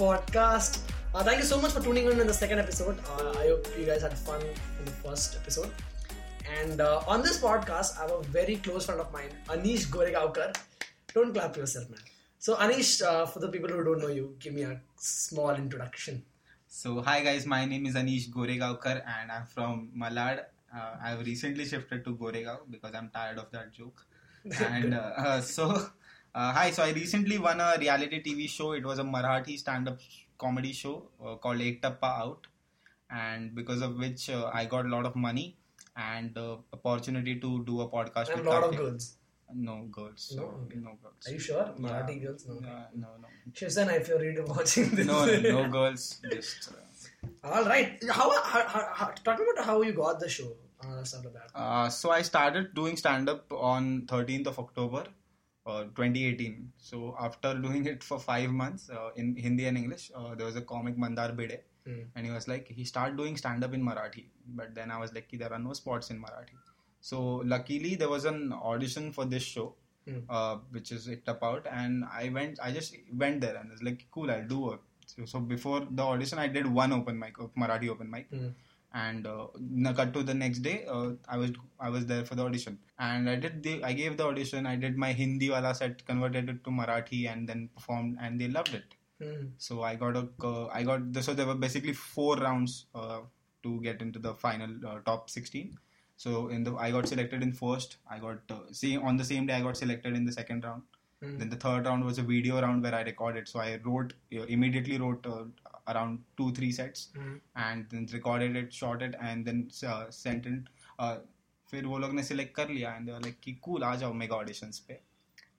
podcast. Uh, thank you so much for tuning in in the second episode. Uh, I hope you guys had fun in the first episode. And uh, on this podcast, I have a very close friend of mine, Anish Goregaonkar. Don't clap yourself, man. So, Anish, uh, for the people who don't know you, give me a small introduction. So, hi guys, my name is Anish Goregaonkar and I'm from Malad. Uh, I've recently shifted to Goregaon because I'm tired of that joke. And uh, uh, so, uh, hi, so I recently won a reality TV show. It was a Marathi stand up comedy show uh, called Ek Tappa Out. And because of which uh, I got a lot of money and uh, opportunity to do a podcast And with a lot of girls. No girls. No? So, no girls. Are you sure? Marathi girls? No. Uh, no, no. Shivsena, if you're reading watching this. No, no, no girls. Just. Uh, All right. How, how, how, how, talking about how you got the show, uh. Uh, so I started doing stand up on 13th of October, uh, 2018. So after doing it for five months uh, in Hindi and English, uh, there was a comic Mandar Bide, Hmm. and he was like, he started doing stand up in Marathi. But then I was like, there are no spots in Marathi. So luckily there was an audition for this show. Uh, which is it up out and I went I just went there and it's like cool I'll do it. so, so before the audition I did one open mic Marathi open mic Hmm. And uh, cut to the next day uh, i was i was there for the audition. And i did the i gave the audition. I did my hindi wala set converted it to marathi and then performed and they loved it. Hmm. so i got a uh, i got the, so there were basically four rounds uh, to get into the final uh, top 16 so in the i got selected in first. I got uh, see on the same day i got selected in the second round Hmm. then the third round was a video round where I recorded. So I wrote uh, immediately wrote uh, around two three sets Hmm. and then recorded it, shot it, and then uh, sent it. Uh, फिर वो लोग ने select कर लिया and they were like कि cool आ जाओ mega auditions पे.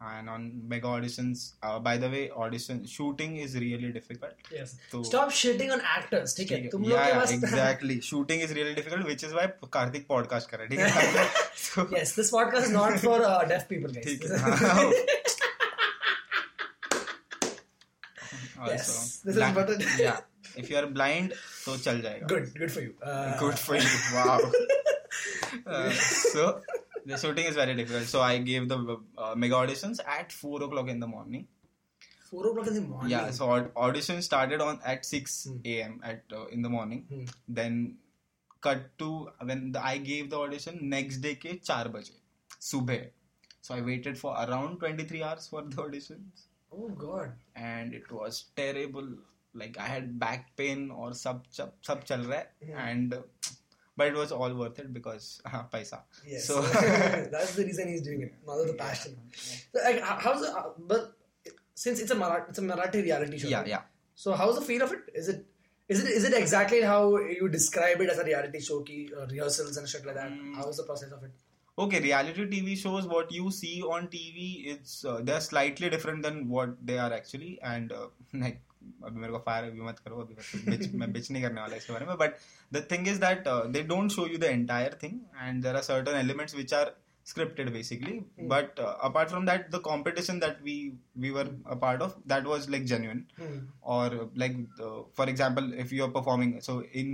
And on mega auditions, uh, by the way, audition shooting is really difficult. Yes. So- Stop shitting on actors, ठीक है? तुम लोग yeah, के yeah, pass exactly. Shooting is really difficult, which is why Karthik podcast कर रहा है. ठीक है? so, yes, this podcast is not for uh, deaf people, guys. ठीक है. Yes, this is blind- yeah, if you are blind, तो चल जाएगा. Good, good for you. Uh, Good for you. Wow. Uh, so the shooting is very difficult. So I gave the uh, mega auditions at four o'clock in the morning. Four o'clock in the morning. Yeah. So aud- audition started on at six a.m. at uh, in the morning. Hmm. Then cut to when the, I gave the audition next day के चार बजे सुबह. So I waited for around twenty three hours for the auditions. Oh God. and it was terrible. Like I had back pain or sub sub, sub chal raha and but it was all worth it because uh, paisa. Yes. So that's the reason he's doing it. Not the passion. So, like, how's the, uh, but since it's a Marathi, it's a Marathi reality show. yeah, yeah. So how's the feel of it? Is it is it is it exactly how you describe it as a reality show? Ki, uh, rehearsals and shit like that. Mm. How is the process of it? Okay, reality TV shows, what you see on TV, it's uh, they're slightly different than what they are actually, and uh, like अभी मेरे को fire अभी मत करो अभी मैं bitch मैं bitch नहीं करने वाला इसके बारे में but the thing is that they don't show you the entire thing and there are certain elements which are scripted basically but uh, apart from that the competition that we we were a part of that was like genuine Hmm. or like uh, for example if you are performing so in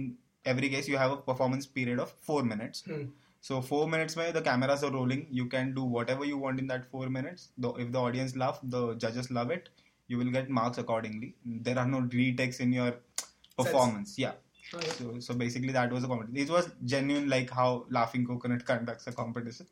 every case you have a performance period of 4 minutes Hmm. so 4 minutes mein the cameras are rolling. You can do whatever you want in that 4 minutes. Though if the audience love the judges love it. You will get marks accordingly. There are no retakes in your performance. Yeah. Okay. so, so basically that was a competition. It was genuine like how laughing coconut conducts a competition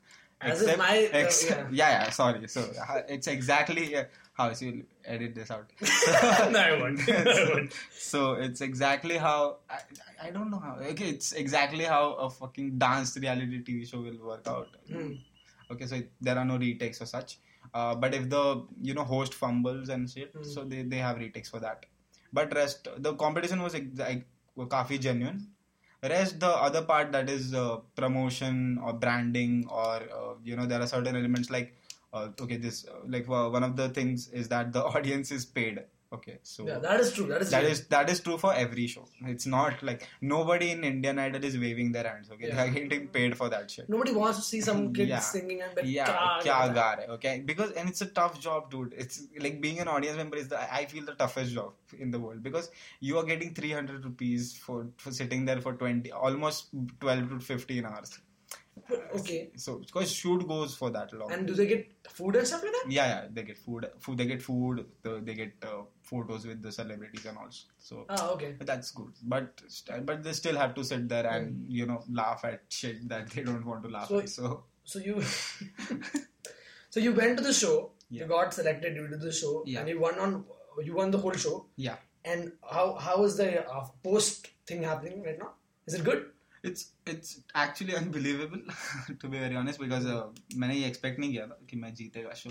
As my- uh, ex- yeah. yeah yeah sorry so uh, it's exactly uh, how so you'll edit this out no, I won't. I won't. so it's exactly how I, I don't know how okay it's exactly how a fucking dance reality tv show will work out Hmm. okay so there are no retakes or such uh, but if the you know host fumbles and shit Hmm. so they, they have retakes for that but rest the competition was like काफी genuine rest the other part that is uh, promotion or branding or uh, you know there are certain elements like uh, okay this uh, like uh, one of the things is that the audience is paid okay so Yeah, that is true. That is that true. is that is true for every show. It's not like nobody in indian idol is waving their hands okay? They are getting paid for that shit. Nobody wants to see some kid Yeah. singing and like, yeah "Kya kya gata ga rahe, okay? Because and it's a tough job dude. It's like being an audience member is the i feel the toughest job in the world because you are getting 300 rupees for for sitting there for 20 almost 12 to 15 hours Okay. So because shoot goes for that long. And do they get food and stuff like that? yeah, yeah, they get food. Food. They get food. the- They get uh, photos with the celebrities and all. So Ah, okay. but that's good. But but they still have to sit there and you know laugh at shit that they don't want to laugh So- at. So So you, so you went to the show. You got selected. You did the show, Yeah. and you won on. You won the whole show. yeah, And how how is the uh, post thing happening right now? Is it good? It's it's actually unbelievable to be very honest because मैंने ये expect नहीं किया था कि मैं जीतेगा show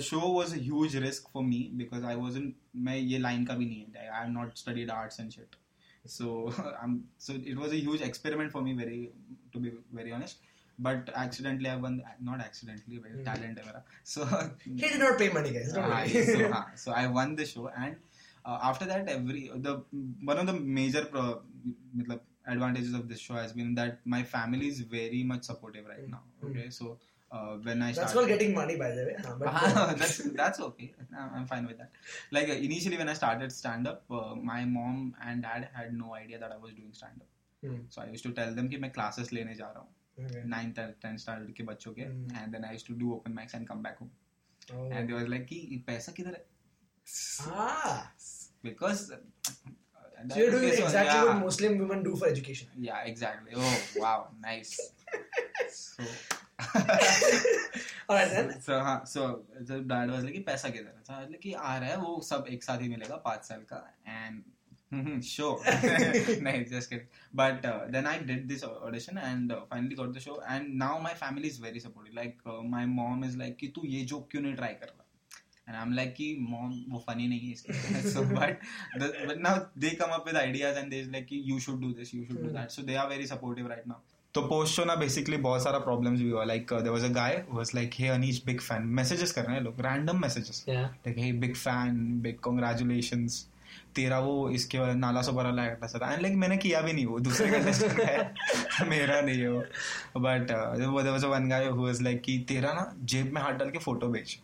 show was a risk for me because I was in मैं ये लाइन का भी नहीं है So I'm so it was a huge experiment for me, very to be very honest. But accidentally, I won. Not accidentally, by mm-hmm. talent. So he did not pay money, guys. Don't uh, so, uh, so I won the show, and uh, after that, every the one of the major pro, advantages of this show has been that my family is very much supportive right mm-hmm. now. Hmm. Okay, so uh, when I That's started called getting money, by the way. huh, but- that's that's okay I'm fine with that like uh, initially when I started stand up uh, my mom and dad had no idea that I was doing stand up Hmm. so I used to tell them कि मैं classes लेने जा रहा हूँ. Ninth tenth standard के बच्चों के Hmm. and then I used to do open mics and come back home Oh. and they was like कि पैसा किधर है Ah. uh, So you're doing exactly yeah, what Muslim women do for education. yeah exactly oh wow nice so Alright then. so हाँ so so dad was like पैसा किधर है so like कि आ रहा है वो सब एक साथ ही मिलेगा पाँच साल का and sure नहीं just kidding but uh, then I did this audition and uh, finally got the show and now my family is very supportive like uh, my mom is like कि तू ये joke क्यों नहीं try कर रहा and I'm like कि mom वो funny नहीं है इसलिए so but the, but now they come up with ideas and they're like कि you should do this you should do that so they are very supportive right now तो post show ना basically बहुत सारा problems भी हुआ. Like there was a guy was like hey Anish big fan messages कर रहे हैं लोग random messages like hey big fan big congratulations तेरा वो इसके वाला नाला सो बड़ा लायक था एंड लाइक मैंने किया भी नहीं वो दूसरे का है मेरा नहीं है वो। But there was one guy who was like कि तेरा ना जेब में हाथ डाल के फ़ोटो भेज।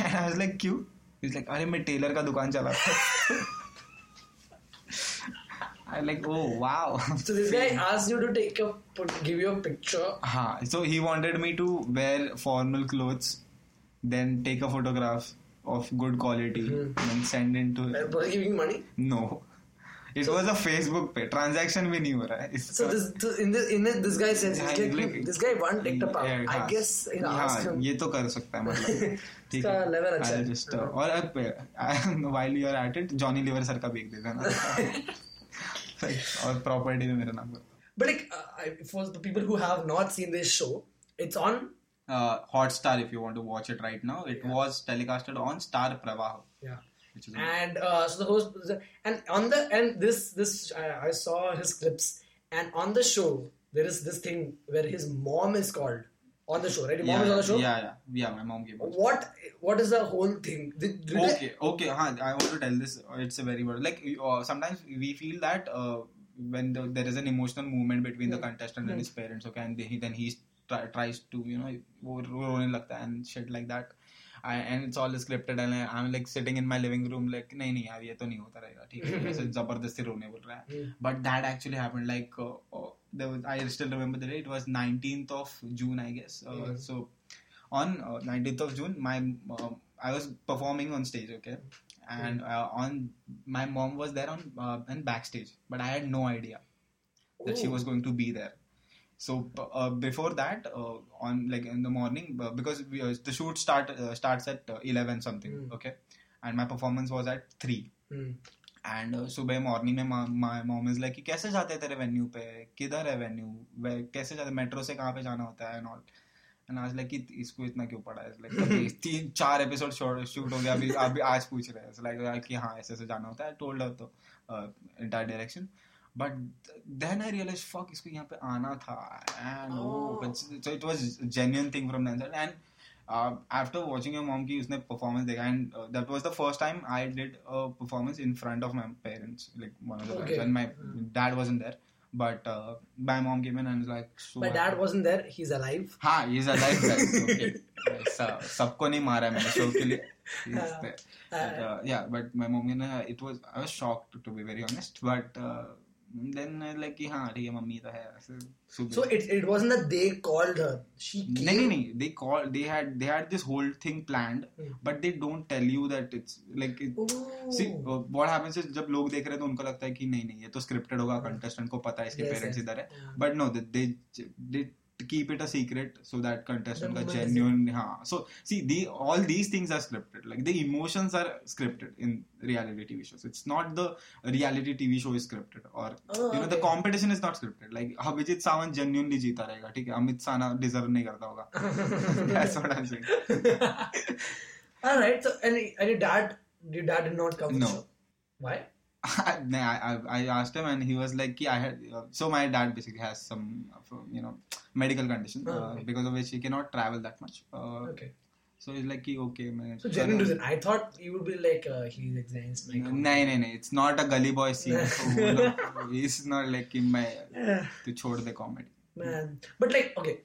एंड आई वाज लाइक क्यों? इज़ लाइक अरे मैं टेलर का दुकान चलाता I like oh wow So this guy asked you to take a give you a picture. हाँ, so he wanted me to wear formal clothes, then take a photograph of good quality, Hmm. then send it to. and Was giving money? No, it so, was a Facebook पे transaction भी नहीं हो रहा है. So this, so in this in this, this guy says हाँ, he's like, like- this guy one take the power. Yeah, I हाँ, guess know, हाँ, him. ये तो कर सकता है मतलब ठीक है level अच्छा I'll है। just uh, और अब while you are at it Johnny Lever sir का बेच देता ना like our proper But like uh, for the people who have not seen this show, it's on uh, Hotstar if you want to watch it right now. It yeah. was telecasted on Star Pravaho. Yeah. And uh, so the host and on the and this this I, I saw his clips and on the show there is this thing where his mom is called on the show, right? Your yeah, mom is on the show. Yeah, yeah, yeah. My mom gave. us. What what is the whole thing? Did, did Okay, okay. Huh, I want to tell this. uh, It's a very. Like uh, sometimes we feel that uh, when the, there is an emotional movement between the contestant hmm. and his parents, okay, and they, then he try, tries to you know वो रोने लगता है and shit like that. I, and it's all scripted and I, I'm like sitting in my living room like नहीं नहीं यार ये तो नहीं होता रहेगा ठीक है ज़बरदस्ती रोने बोल रहा है but that actually happened like uh, uh, there was, I still remember the day it was 19th of June I guess uh, so on uh, 19th of June, my um, I was performing on stage, okay, and uh, on my mom was there on uh, and backstage, but I had no idea that she Oh. was going to be there. So uh, before that, uh, on like in the morning, uh, because we, uh, the shoot start uh, starts at uh, 11 something, Hmm. okay, and my performance was at three. Hmm. And सुबह morning में mom is like कि कैसे जाते हैं तेरे venue पे? किधर है वेन्यू कैसे जाते मेट्रो से कहाँ पे जाना होता है एंड ऑल एंड आज लाइक इसको इतना क्यों पड़ा है? लाइक तीन चार एपिसोड शूट हो गया अभी अभी आज पूछ रहे हैं. लाइक कि हाँ ऐसे ऐसे जाना होता है. टोल्ड तो entire direction but then I realise fuck इसको यहाँ पे आना था. And. So it was genuine thing from and uh, after watching your mom की उसने performance देखा and uh, that was the first time I did a performance in front of my parents like one of the Okay. parents and my dad wasn't there but uh, my mom came in and was like so My dad wasn't there. He's alive. हाँ he is alive guys okay स- सबको नहीं मारा मैंने show के लिए He हाँ. there. But, uh, yeah but my mom you know it was I was shocked to be very honest but uh, then I like कि हाँ ठीक है मम्मी तो है So it, it wasn't that they called her. She came. नहीं नहीं नहीं they call they had they had this whole thing planned Hmm. but they don't tell you that it's like it, oh. See, uh, what happens is जब लोग देख रहे हैं तो उनको लगता है कि नहीं नहीं ये तो स्क्रिप्टेड होगा कंटेस्टेंट को पता है इसके parents पेरेंट्स इधर है but but no they they keep it a secret so that contestant The genuine हाँ so see the all these things are scripted like the emotions are scripted in reality TV shows it's not the reality TV show is scripted or Oh, you know the competition is not scripted like Abhijit Sawant genuinely जीता रहेगा ठीक है अमित साना deserve नहीं करता होगा that's what I'm saying All right. So and, and your dad, your dad did not come. No. Why? I, I I asked him and he was like, "Ki I had uh, so my dad basically has some uh, you know medical condition Oh, uh, okay. because of which he cannot travel that much. Uh, Okay. So he's like, okay, man." So genuine reason. I thought you would be like uh, he's against my. No, no, no, it's not a gully boy scene. so, no, he's not like in my to chode the comedy. Man, but like okay,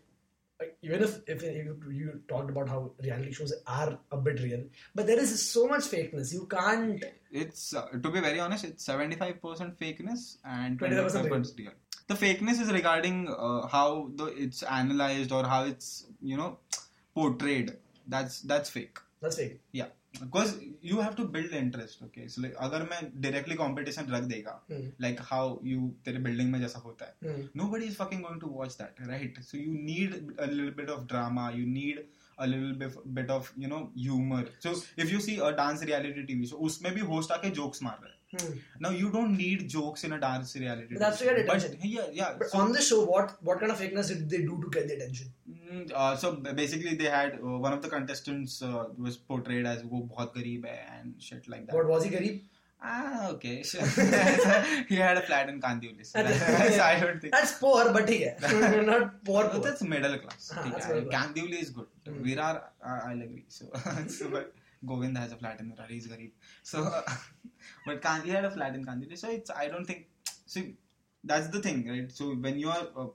even if if you, you talked about how reality shows are a bit real, but there is so much fakeness. You can't. It's uh, to be very honest, it's seventy five percent fakeness and 25% real. The fakeness is regarding uh, how the it's analyzed or how it's you know portrayed. That's that's fake. That's fake. Yeah, because you have to build interest. Okay, so like अगर मैं directly competition रख देगा, Hmm. like how you तेरे building में जैसा होता है, Hmm. nobody is fucking going to watch that, right? So you need a little bit of drama. You need a little bit bit of you know humor. So if you see a dance reality TV show, उसमें भी host आके jokes मार रहा है. Hmm. Now you don't need jokes in a dance reality. But that's get attention. But yeah, yeah. But so, on the show, what what kind of fakeness did they do to get the attention? Mm, uh, so basically, they had uh, one of the contestants uh, was portrayed as wo bahut gareeb hai and shit like that. What was he gareeb? Ah, okay. he had a flat in Kandivali. So that's, I don't think that's poor, but yeah, not poor. But that's middle class. Ah, Kandivali is good. Mm. Virar, uh, I'll agree. So, so but Govind has a flat in Virar. He's gareeb. So, but Kandi had a flat in Kandivali. So it's I don't think. See, that's the thing, right? So when you are uh,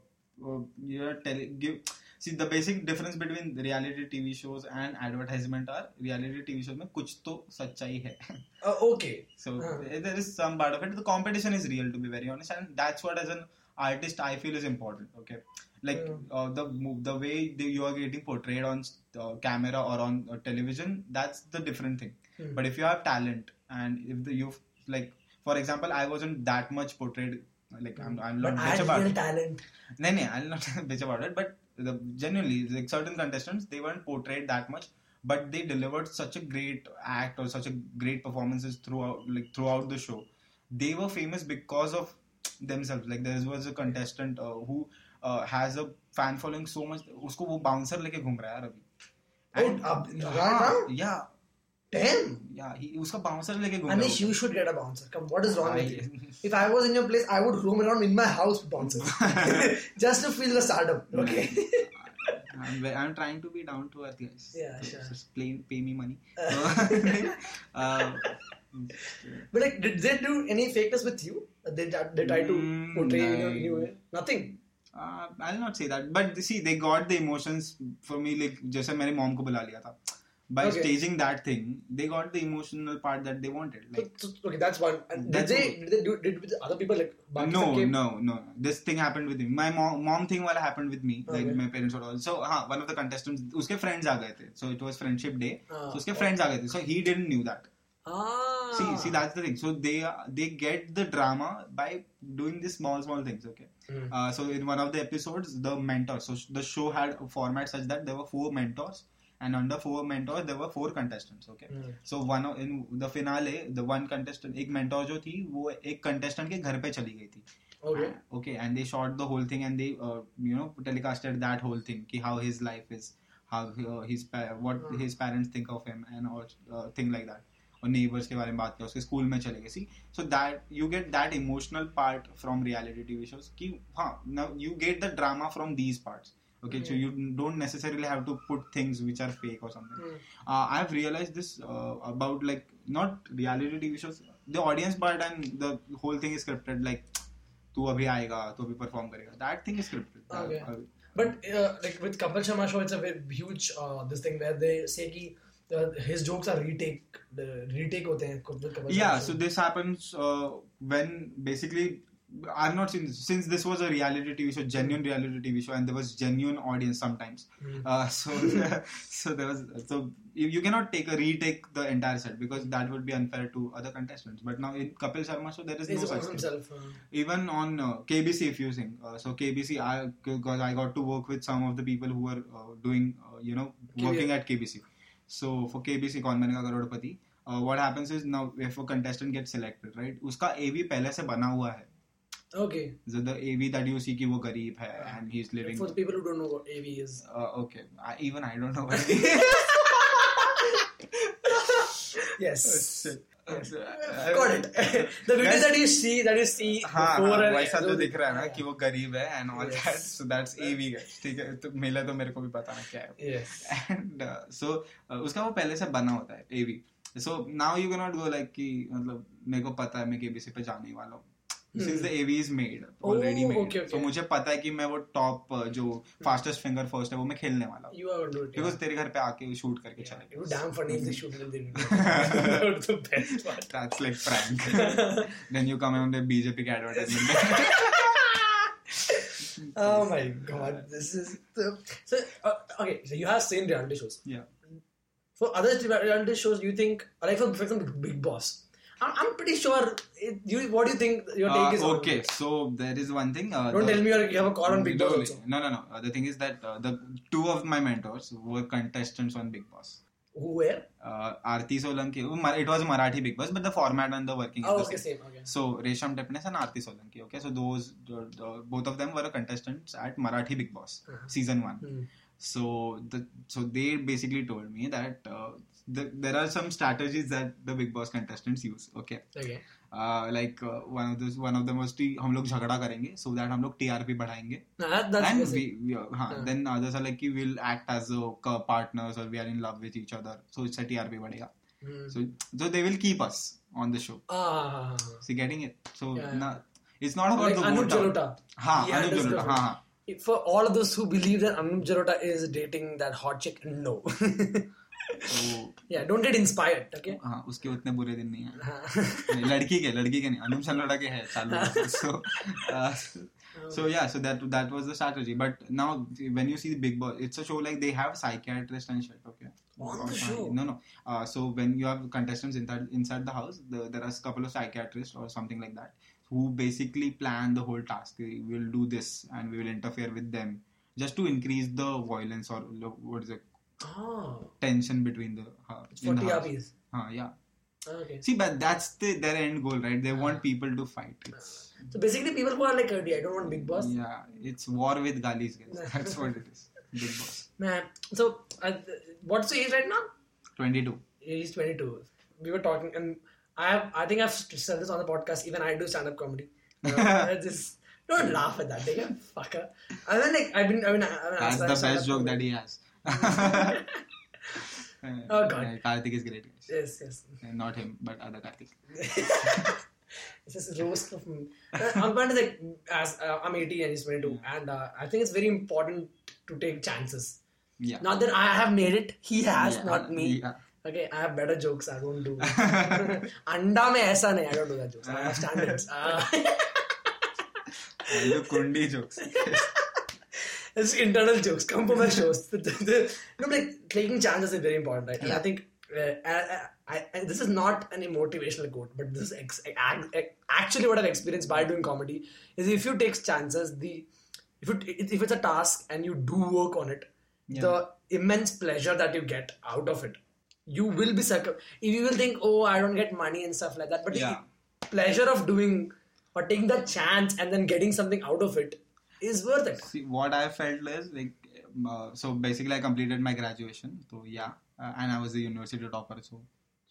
uh, you're telling give see the basic difference between reality TV shows and advertisement are reality TV shows में कुछ तो सच्चाई है। Okay so there is some part of it the competition is real to be very honest and that's what as an artist I feel is important okay like the the way you are getting portrayed on camera और on television that's the different thing but if you have talent and if you like for example I wasn't that much portrayed like i'm i'm not bitch about it. talent. no no i'm not bitch about it but the, genuinely, like certain contestants, they weren't portrayed that much, but they delivered such a great act or such a great performances throughout, like throughout the show. They were famous because of themselves. Like there was a contestant uh, who uh, has a fan following so much. उसको वो bouncer लेके घूम रहा है यार अभी. Oh, अब- right हाँ, now? yeah, Damn. yeah. He, उसका bouncer लेके घूम Anish, you should get a bouncer. Come, what is wrong with you? If I was in your place, I would roam around in my house with bouncers. Just to feel the stardom. Okay. I'm, I'm trying to be down to earth, guys. Yeah, sure. Just plain pay me money. Uh. uh, But like, did they do any fakeness with you? They they try to Mm, portray you in a new way. Nothing. uh, I'll not say that, but see, they got the emotions for me. Like जैसे मेरी mom को बुला लिया था. By Okay. staging that thing, they got the emotional part that they wanted. So, Like so- okay, that's one. And did That's they one. did they do did with other people like Baki no, sir came? no, no. This thing happened with me. My mom, mom thing वाला happened with me. Like Okay. my parents were all. So हाँ, one of the contestants, उसके friends आ गए थे. So it was friendship day. Ah. So उसके friends आ गए थे. So he didn't knew that. Ah. See, see, that's the thing. So they they get the drama by doing these small, small things. Okay. Hmm. Uh, so in one of the episodes, the mentor. So sh- the show had a format such that there were four mentors, And under four mentors there were four contestants. Okay. Hmm. So one of- in the finale, the one contestant, एक mentor जो थी, वो एक contestant के घर पे चली गई थी. Okay. Uh, okay, and they shot the whole thing and they, uh, you know, telecasted that whole thing, ki how his life is, how uh, his what Hmm. his parents think of him, and all uh, thing like that. और neighbors के बारे में बात किया उसके school में चले गए see so that you get that emotional part from reality TV shows कि हाँ now you get the drama from these okay so Hmm. you don't necessarily have to put things which are fake or something Hmm. uh, I've realized this uh, about like not reality TV shows, the audience part and the whole thing is scripted. Like तू अभी आएगा तू अभी perform करेगा that thing is scripted Okay. But uh, like with Kapil Sharma show, it's a very huge uh, this thing where they say कि uh, his jokes are retake the retake होते हैं yeah so this happens uh, when basically i've not seen this since this was a reality tv show genuine reality tv show and there was genuine audience sometimes Hmm. uh, so so there was so you, you cannot take a retake the entire set because that would be unfair to other contestants but now in kapil sharma show there is He's no about such thing himself. Uh, even on uh, KBC if you sing. Uh, so KBC, I because I got to work with some of the people who were uh, doing uh, you know working at KBC. So for KBC, कौन बनेगा करोड़पति? Uh, what happens is now if a contestant gets selected, right? उसका AV पहले से बना हुआ है. okay. So the AV that you see कि वो गरीब है and he's living. For the people who don't know what AV is. Uh, okay, I, even I don't know what it is. Yes. Oh, Shit. Uh, हाँ हाँ, वैसा तो दिख रहा है ना हाँ. कि वो गरीब है and all that so that's AV ठीक है तो मिला तो मेरे को भी पता ना क्या है एंड सो उसका वो पहले से बना होता है AV so now you can not go like कि मतलब मेरे को पता है मैं केबीसी पे जाने वाला हूँ since the AV is made already Oh, made तो मुझे पता है कि मैं वो टॉप जो फास्टेस्ट फिंगर फ़र्स्ट है वो मैं खेलने वाला हूँ. बिकॉज़ तेरे घर पे आके शूट करके चले funny if they shooted in the video. That's the best part. That's like prank. then you come on the BJP के advertisement. Oh my god, this is the so uh, okay. So you have seen reality shows. yeah. For other reality shows, you think like for, for example, Big Boss. I'm, pretty sure. It, you what do you think your take Uh, is? okay, it? so there is one thing. Uh, Don't the- tell me you're, you have a call on Big Boss No, also. No, no, no. Uh, the thing is that uh, the two of my mentors were contestants on Big Boss. Who were? Uh, Aarti Solanki. It was Marathi Big Boss, but the format and the working. is Oh, the okay, same. same. Okay. So Resham Tepnes and Aarti Solanki. Okay, so those both of them were contestants at Marathi Big Boss Uh-huh. season one. Hmm. So the so they basically told me that uh, the, there are some strategies that the Big Boss contestants use. Okay. Okay. Uh, like uh, one of those one of them was कि हम लोग झगड़ा करेंगे so that हम लोग TRP बढ़ाएँगे No, that, that's and we, we uh, हाँ, हाँ. then others are like कि we'll act as a partners or we are in love with each other so इससे TRP बढ़ेगा Hmm. so so they will keep us on the show Ah, ah, ah, ah. so getting it so Yeah. na, it's not about Like the Anup. Jalota. हाँ He Anup Jalota the- हाँ हाँ For all of those who believe that Anup Jalota is dating that hot chick, no. तो yeah, don't get inspired. Okay. हाँ उसके उतने बुरे दिन नहीं है हाँ. नहीं, लड़की के लड़की के नहीं अनुप सलोड़ा के है चालू so uh, so yeah so that that was the strategy but now when you see big boss it's a show like they have psychiatrists and shit okay On the Uh, show? no no uh, so when you have contestants inside inside the house the, there are a couple of psychiatrists or something like that who basically plan the whole task they will do this and we will interfere with them just to increase the violence or what is it Oh, tension between the uh, for the. TRPs. Uh, yeah Okay. See, but that's the, their end goal, right? They want people to fight. It's, So basically, people who are like, "Oh, I don't want Big Boss. yeah, it's war with galis, guys. That's what it is. Big boss. Man, so uh, what's the age right now? 22. He's 22. We were talking, and I have, I think I've said this on the podcast. Even I do stand up comedy. Uh, I just don't laugh at that, take fucker. I mean, like I've been, I mean, I, I mean, That's the best joke that he has. Oh, God. Karthik is great, guys. Yes, yes. Uh, Not him, but other Karthik. It's just roast of me. Uh, I'm going to like, as uh, I'm 18 and he's 22, and uh, I think it's very important to take chances. Yeah. Not that I have made it, he has, Yeah, not me. yeah. Okay, I have better jokes. I don't do. Anda में ऐसा नहीं. I don't do that jokes. I have standards. Uh, And the Kundi jokes. it's internal jokes. Come from my shows. The, the, the, no, like taking chances is very important, right? And I Yeah. think uh, I, I, I, this is not an motivational quote, but this is ex, ac- actually what I've experienced by doing comedy. Is if you take chances, the if it, if it's a task and you do work on it, Yeah. the immense pleasure that you get out of it, you will be sucker. If you will think, oh, I don't get money and stuff like that, but Yeah. the pleasure of doing or taking that chance and then getting something out of it is worth it. See, what I felt is like, um, uh, so basically I completed my graduation. So yeah, uh, and I was a university topper. So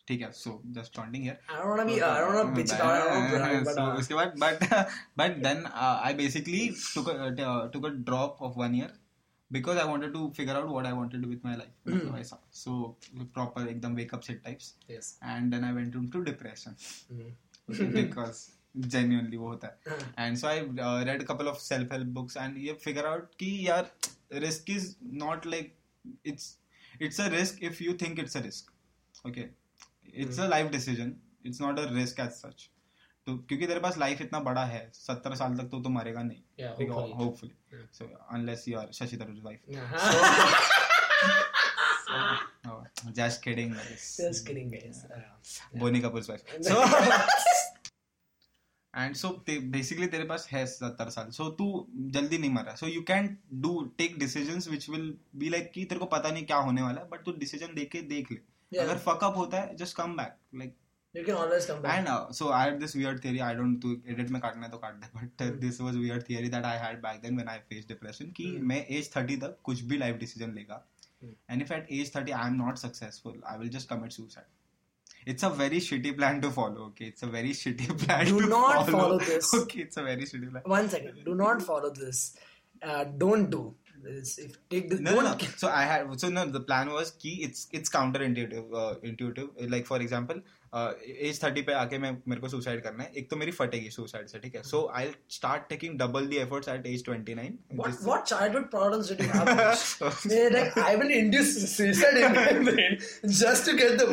ठीक है so just taunting here I don't want to be. Uh, I don't want to bitch about. it, I don't want to but so uh, उसके बाद but but then uh, I basically took a uh, took a drop of one year because I wanted to figure out what I wanted to do with my life मतलब ऐसा so proper एकदम wake up shit types yes. and then I went into depression Mm. okay, because genuinely वो होता है हाँ. and so I uh, read a couple of self help books and ये figure out कि यार risk is not like it's it's a risk if you think it's a risk okay it's a life decision it's not a risk as such तो क्योंकि तेरे पास life इतना बड़ा है सत्तर साल तक तो तू मरेगा नहीं. Hopefully so unless you are Shashi oh, just kidding guys. Just kidding, guys. Uh, Boney Kapoor's wife. So and so basically तेरे पास है सत्तर साल. सो तू जल्दी नहीं मरा so you can do take decisions which will be like कि तेरे को पता नहीं क्या होने वाला है बट तू डिसीज़न देख के देख ले. अगर फकअप होता है just come back like you can always come back. And so I had this weird theory I don't तू एडिट में काटना है तो काट दे but this was weird theory that I had back then when I face depression कि Hmm. मैं as 30 तक कुछ भी लाइफ डिसीजन लेगा Hmm. And if at age 30 I am not successful I will just commit suicide It's a very shitty plan to follow. Okay, it's a very shitty plan. Do to not follow this. Okay, it's a very shitty plan. One second. Do not follow this. Uh, don't do this. If take this. No, no, don't no. So I had so no. The plan was कि it's it's counterintuitive. Uh, intuitive. Like for example, uh, age thirty पे आके मैं मेरे को suicide करना है. एक तो मेरी फटेगी suicide से ठीक है. So I'll start taking double the efforts at age twenty nine. What what childhood problems did you have? They're like I will induce suicide in my brain just to get the.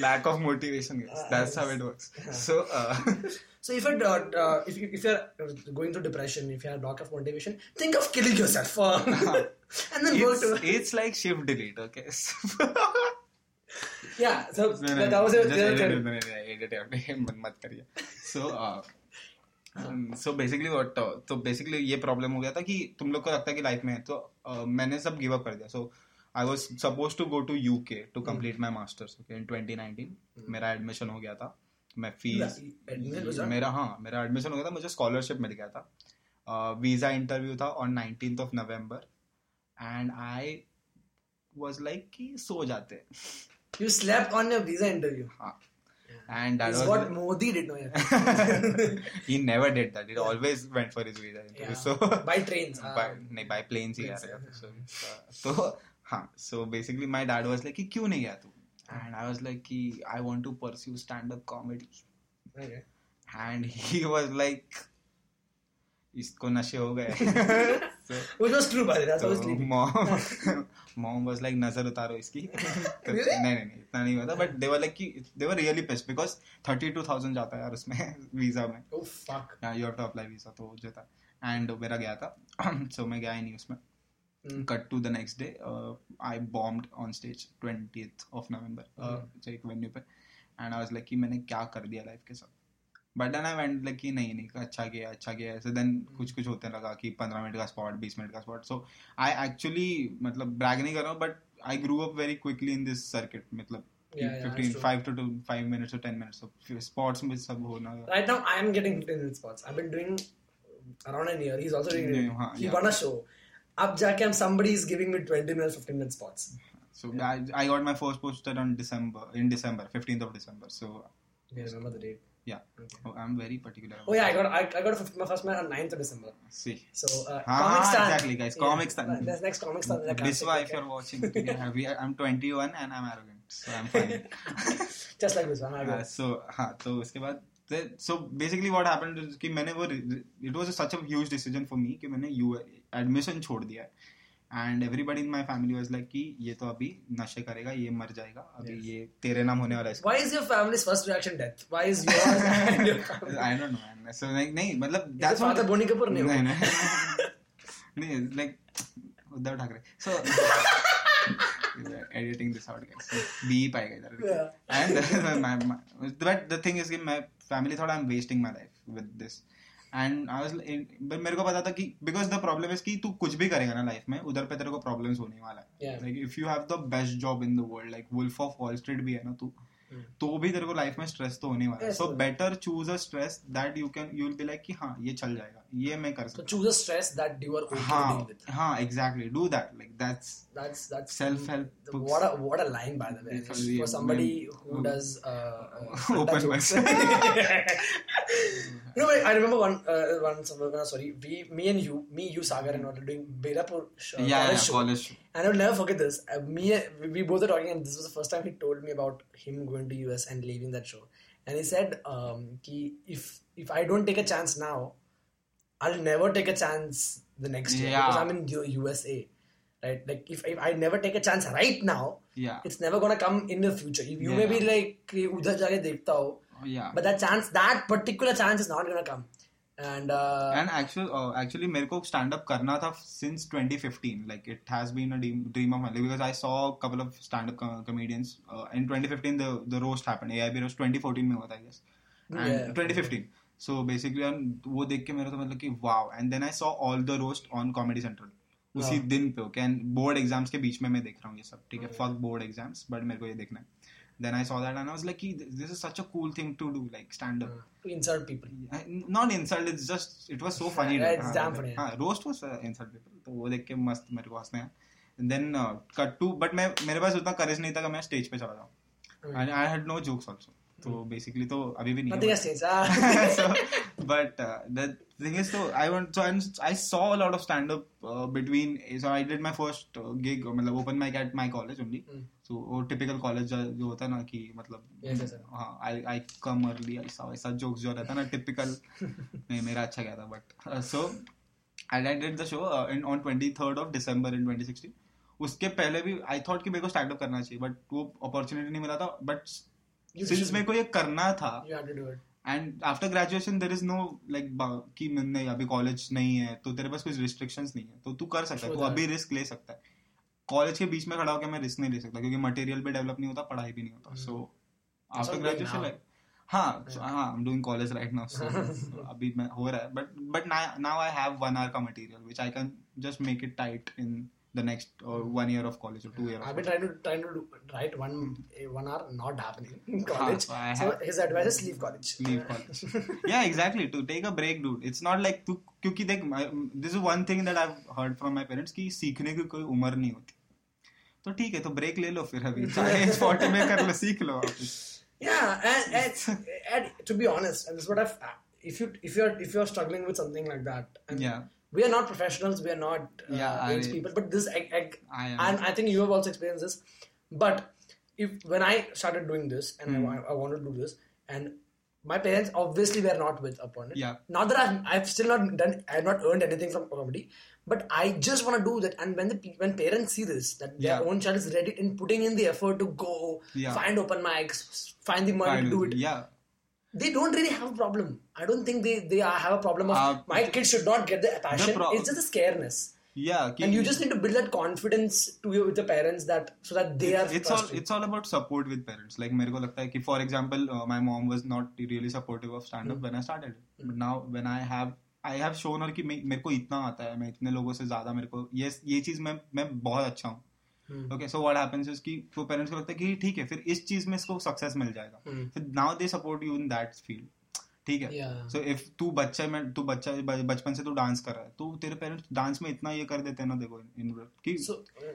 Lack of motivation. Guys. Ah, That's how it works. So. Uh, So if you're uh, uh, if you if you're going through depression, if you have lack of motivation, think of killing yourself, uh, and then it's, work to it's like shift delete. Okay. Yeah. So No, no, that, was a, just edit edit. मत करिए so uh, um, uh, तो ये problem हो गया था कि तुम लोग को लगता है कि लाइफ में है तो uh, मैंने सब गिव अप कर दिया so I was supposed to go to UK to complete my masters okay in 2019 मेरा एडमिशन हो गया था मैं फ़ीस? मेरा हाँ मेरा एडमिशन हो गया था मुझे स्कॉलरशिप मिल गया था वीज़ा इंटरव्यू था on 19th of November and I was like कि सो जाते You slept on your visa interview. Huh. And that is was what Modi did not. he never did that. He yeah. always went for his visa interview. Yeah. So by trains, uh, by, nahin, by planes, planes yeah. So, so, huh. so basically, my dad was like, "Ki kyun nahi gaya tu?" And I was like, "Ki I want to pursue stand-up comedy." Okay. And he was like, इसको नशे हो गए. so Which was true, by the way. That's तो always sleeping. mom mom was like नज़र उतारो इसकी तो Really? नहीं नहीं नहीं इतना नहीं हुआ था बट दे वर लाइक कि they were really pissed because 32000 जाता है यार उसमें वीज़ा में fuck. You have to apply visa तो जो था एंड मेरा गया था सो मैं गया ही नहीं उसमें. Cut to the next day I bombed on stage 20th of November एक वेन्यू पे एंड आई वाज लाइक कि मैंने क्या कर दिया लाइफ के साथ but then I went like कि नहीं नहीं अच्छा किया अच्छा किया सो देन कुछ कुछ होते लगा कि 15 मिनट का स्पॉट 20 मिनट का स्पॉट सो आई एक्चुअली मतलब ब्रैग नहीं कर रहा हूँ but I grew up very quickly in this circuit मतलब Yeah, yeah, that's 15 true. 5 to 2 5 minutes or 10 minutes so spots में सब होना Right now, I am getting 15 minute spots. I've been doing around an year. He's also doing it. Yeah, huh, He yeah. won a show. Up जाके I'm somebody is 20 minutes, 15 minute spots. So I, I got my first poster on December in December, 15th of December. So Yeah, remember the date. Yeah, oh, I'm very particular. Oh yeah, I got I, I got a my first man on 9th of December. See, So uh, Ah, comic stand. exactly, guys, comic stand. That's next comic stand. that I can't Biswa, take, if you're watching, yeah, I'm 21 and I'm arrogant, so I'm fine. Just like this one. I uh, so हाँ तो उसके बाद so basically what happened is कि मैंने वो it was such a huge decision for me कि मैंने you admission छोड़ दिया है and everybody in my family was like कि ये तो अभी नशे करेगा ये मर जाएगा अभी Yes. ये तेरे नाम होने वाला है Why is your family's first reaction death? Why is yours and your family? I don't know man so like नहीं मतलब that's father Boni Kapoor? No. नहीं नहीं नहीं लाइक उद्धव ठाकरे सो editing this out guys beep आएगा इधर my, but the thing is कि मैं family thought I'm wasting my life with this and and like, मेरे को पता था कि बिकॉज़ द प्रॉब्लम इज़ की तू कुछ भी करेगा ना लाइफ में उधर पे तेरे को प्रॉब्लम होने वाला है। If you have the best job in the world like Wolf of Wall Street भी है ना तू तो भी तेरे को लाइफ में स्ट्रेस तो होने वाला है। So better choose a stress that you can you will be like कि हाँ ये चल जाएगा ये मैं कर सकता choose a stress that you are हाँ हाँ exactly do that like that's that's that self help what a what a line by the way for somebody who does open mind no I remember one one sorry we me and you me you Sagar and we are doing Berapur या college And I will never forget this. Uh, me, we both are talking, and this was the first time he told me about him going to US and leaving that show. And he said, um, ki, if if I don't take a chance now, I'll never take a chance the next year yeah. because I'm in USA, right? Like if, if I never take a chance right now, yeah, it's never gonna come in the future. You, you yeah. may be like, oh, yeah, but that chance, that particular chance is not gonna come. And uh, and actually uh, actually मेरे को stand up करना था since 2015 like it has been a dream, dream of mine because I saw a couple of stand up co- comedians uh, in 2015 the the roast happened AIB roast 2014 में हुआ था I guess and Yeah. 2015 so basically and वो देख के मेरा तो मतलब कि wow and then I saw all the roast on Comedy Central उसी दिन पे ओके एंड बोर्ड एग्ज़ाम्स के बीच में मैं देख रहा हूँ ये सब ठीक है फक बोर्ड एग्ज़ाम्स बट मेरे को ये देखना है then I saw that and I was like कि this is such a cool thing to do like stand to insult people. Not insult it's just it was so funny it's damn funny, हाँ roast was insult people तो वो देख के मस्त मेरे को हंसने आया। देन कट टू बट मैं मेरे पास उतना करेज नहीं था कि मैं स्टेज पे चला जाऊँ. I had no jokes also तो बेसिकली तो अभी भी नहीं बट थिंग इज़ तो I want so I saw a lot of stand up between so I did my first gig मतलब open mic at my college only so वो typical college जो होता है ना कि मतलब आई आई कम अर्ली ऐसा ऐसा जोक्स जो रहता है ना टिपिकल नहीं मेरा अच्छा गया था but so I I did the show in on 23rd of December in 2016 उसके पहले भी आई थॉट कि मेरे को स्टैंड करना चाहिए बट वो अपॉर्चुनिटी नहीं मिला था बट सिंस मेरे को ये करना था. And after graduation there is no like कि नहीं अभी कॉलेज नहीं है तो तेरे पास कुछ रिस्ट्रिक्शंस नहीं है। तो तू कर सकता है तू अभी रिस्क ले सकता है। कॉलेज के बीच में खड़ा होकर मैं रिस्क नहीं ले सकता क्योंकि मटेरियल भी डेवलप नहीं होता पढ़ाई भी नहीं होता. So after graduation. लाइक हाँ हाँ I am doing college right now अभी मैं हो रहा है। But but now I have one hour का material which I can just make it tight in The next one year of college और two year I've been trying to trying to do, write one eh, one hour, not happening in college. so I so have- his advice is leave college. leave college. yeah, exactly. To take a break, dude. It's not like तू क्योंकि देख this is one thing that I've heard from my parents कि सीखने की कोई उम्र नहीं होती. तो ठीक है तो ब्रेक ले लो फिर अभी चाहे एज फोर्टी में कर लो सीख लो वापस Yeah, and, and, and to be honest, and this is what I've. If you if you're if you're struggling with something like that, and Yeah. we are not professionals, we are not uh, Yeah, I- people, but this I, I, I am. and I think you have also experienced this. But if when I started doing this and Hmm. I, wa- I wanted to do this, and my parents obviously were not with upon it. Yeah. Not that I've, I've still not done, I've not earned anything from comedy, but I just want to do that. And when the when parents see this, that their Yeah. own child is ready in putting in the effort to go Yeah. find open mics, find the money to do it, Yeah they don't really have a problem. I don't think they they are, have a problem of Uh, my kids should not get the passion. pro- it's just a scareness. Yeah. कि- And you just need to build that confidence to your with your parents that so that they are it's all trusting. it's all about support with parents like मेरे को लगता है कि for example uh, my mom was not really supportive of stand up when I started but now when I have I have shown her कि मे- मेरे को इतना आता है मैं इतने लोगों से ज्यादा मेरे को ये ये चीज मैं मैं बहुत अच्छा हूँ Hmm. okay so what happens is कि वो पेरेंट्स को लगता है कि ठीक है फिर इस चीज़ में इसको सक्सेस मिल जाएगा। Hmm. फिर now they support you in that field ठीक है? सो इफ़ तू बच्चा में तू बच्चा बचपन से तू डांस कर रहा है तो तेरे पेरेंट्स डांस में इतना ये कर देते हैं ना देखो इन कि So,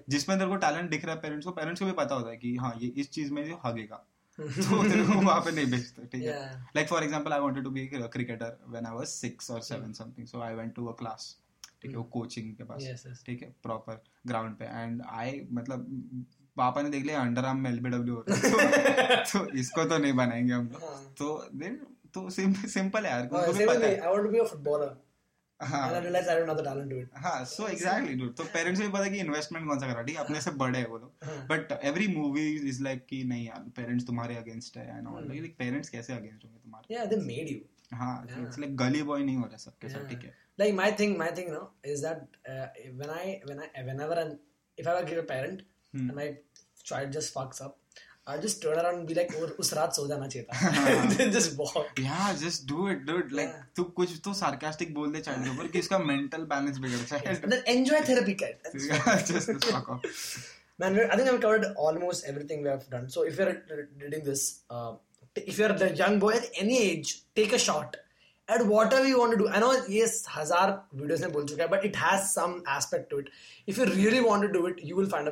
जिसमें तेरे को टैलेंट दिख रहा है पेरेंट्स को पेरेंट्स को भी पता होता है कि हाँ ये इस चीज़ में ये हगेगा। तो तेरे को वहाँ पे नहीं भेजते ठीक है? Like for example I wanted to be a cricketer when I was 6 और 7 something so I went to a class ठीक है वो कोचिंग के पास. ठीक है प्रॉपर ग्राउंड पे। एंड आई मतलब पापा ने देख लिया अंडर आर्म एलबीडब्ल्यू हो रहा है। तो, तो इसको तो नहीं बनाएँगे हम लोग। हाँ. तो देन तो सिंपल है यार uh, उनको भी पता है। हाँ. हाँ सो एग्जैक्टली डूड तो पेरेंट्स को भी पता है कि इन्वेस्टमेंट कौन सा करा ठीक अपने से बड़े है वो लोग। हाँ. But every movie is like कि नहीं यार पेरेंट्स तुम्हारे अगेंस्ट है and Hmm. All like parents कैसे अगेंस्ट होंगे तुम्हारे? Yeah, they made you. हाँ इट्स लाइक गली बॉय नहीं हो रहा सबके साथ ठीक है। Like my thing, my thing, you know, is that uh, when I when I whenever I'm if I ever give a parent Hmm. and my child just fucks up, I just turn around and be like, "और उस रात सो जाना चाहिए था." Then just walk. या just do it dude like Yeah. तू कुछ तो सार्कास्टिक बोल दे चाइल्ड के ऊपर कि इसका मेंटल बैलेंस बिगड़ जाए And then enjoy therapy, kid. just fuck off Man, we- I think I've covered almost everything we have done. So if you're reading this, uh, if you're the young boy at any age, take a shot At whatever you want do I ये हज़ार videos में बोल चुका है but it has some to it if you really want do it you will find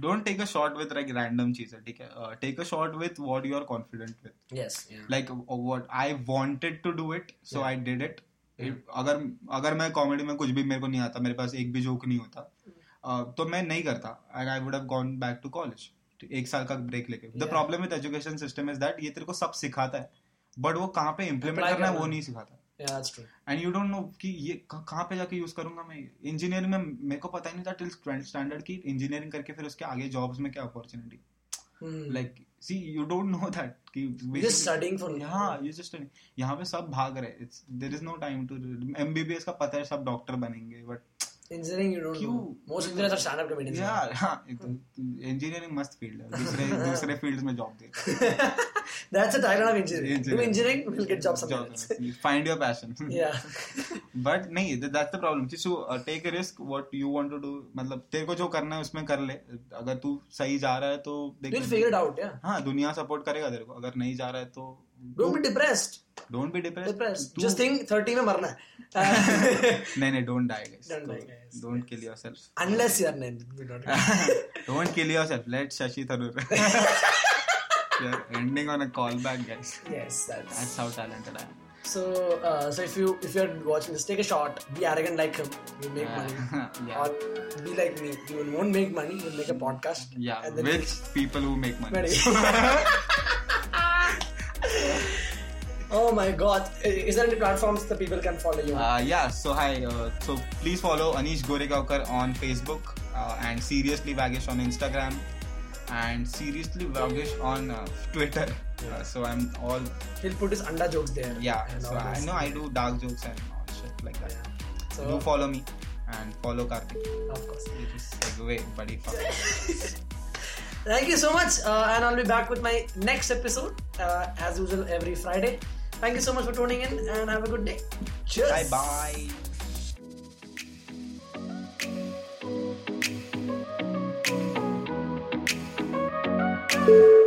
don't take a shot with like random चीज़ है ठीक है? Take a shot with what you are confident with yes like what I wanted to do it so I did it अगर अगर मैं comedy में कुछ भी मेरे को नहीं आता मेरे पास एक भी जोक नहीं होता uh, तो मैं नहीं करता. And I would gone back to college एक साल का ब्रेक लेके. The problem with education system is that ये तेरे को सब सिखाता है. बट वो कहाँ पे इम्प्लीमेंट करना है वो नहीं सिखाता. एंड यू डोंट नो कि ये कहाँ पे जाके यूज़ करूँगा मैं। इंजीनियरिंग में मेरे को पता ही नहीं था टिल स्टैंडर्ड की इंजीनियरिंग करके फिर उसके आगे जॉब्स में क्या opportunity. Like see you don't know that कि Just studying for हाँ यू जस्ट स्टडी यहाँ पे सब भाग रहे it's there is no time to MBBS का पता है सब डॉक्टर बनेंगे बट इंजीनियरिंग यू डोंट क्यों most engineers are stand up comedians यार हाँ ये इंजीनियरिंग मस्त फ़ील्ड है दूसरे दूसरे फील्ड्स में job they. That's a title of engineering in engineering will get job something find your passion या बट नहीं that's the problem so take a risk what you want to do मतलब तेरे को जो करना है उसमें कर ले. अगर तू सही जा रहा है तो देख विल फिगर इट आउट या हाँ दुनिया सपोर्ट करेगा तेरे को. अगर नहीं जा रहा है तो don't be depressed don't be depressed Depressed. Just think 30 में मरना है. Uh, नहीं नहीं don't die guys Don't die, guys. Don't kill yourself unless you're named. We don't don't kill yourself let Shashi Tharoor You're ending on a callback, guys. Yes, that's. That's how talented I am. So, uh, so if you if you're watching this, take a shot. Be arrogant like him. You'll make money. yeah. Or be like me. You won't make money. You'll make a podcast. Yeah, And then with people who make money. money. Oh my god. Is there any platforms that people can follow you? Uh, yeah, so hi. Uh, so please follow Anish Goregaonkar on Facebook uh, and Seriously Vagish on Instagram and Seriously Vagish on uh, Twitter. Uh, so I'm all He'll put his under jokes there. yeah. So I know I do dark jokes and all shit like that. So, Do follow me and follow Karthik. of course. It is segue, buddy. Thank you so much. Uh, and I'll be back with my next episode uh, as usual every Friday. Thank you so much for tuning in and have a good day. Cheers. Bye bye. Bye.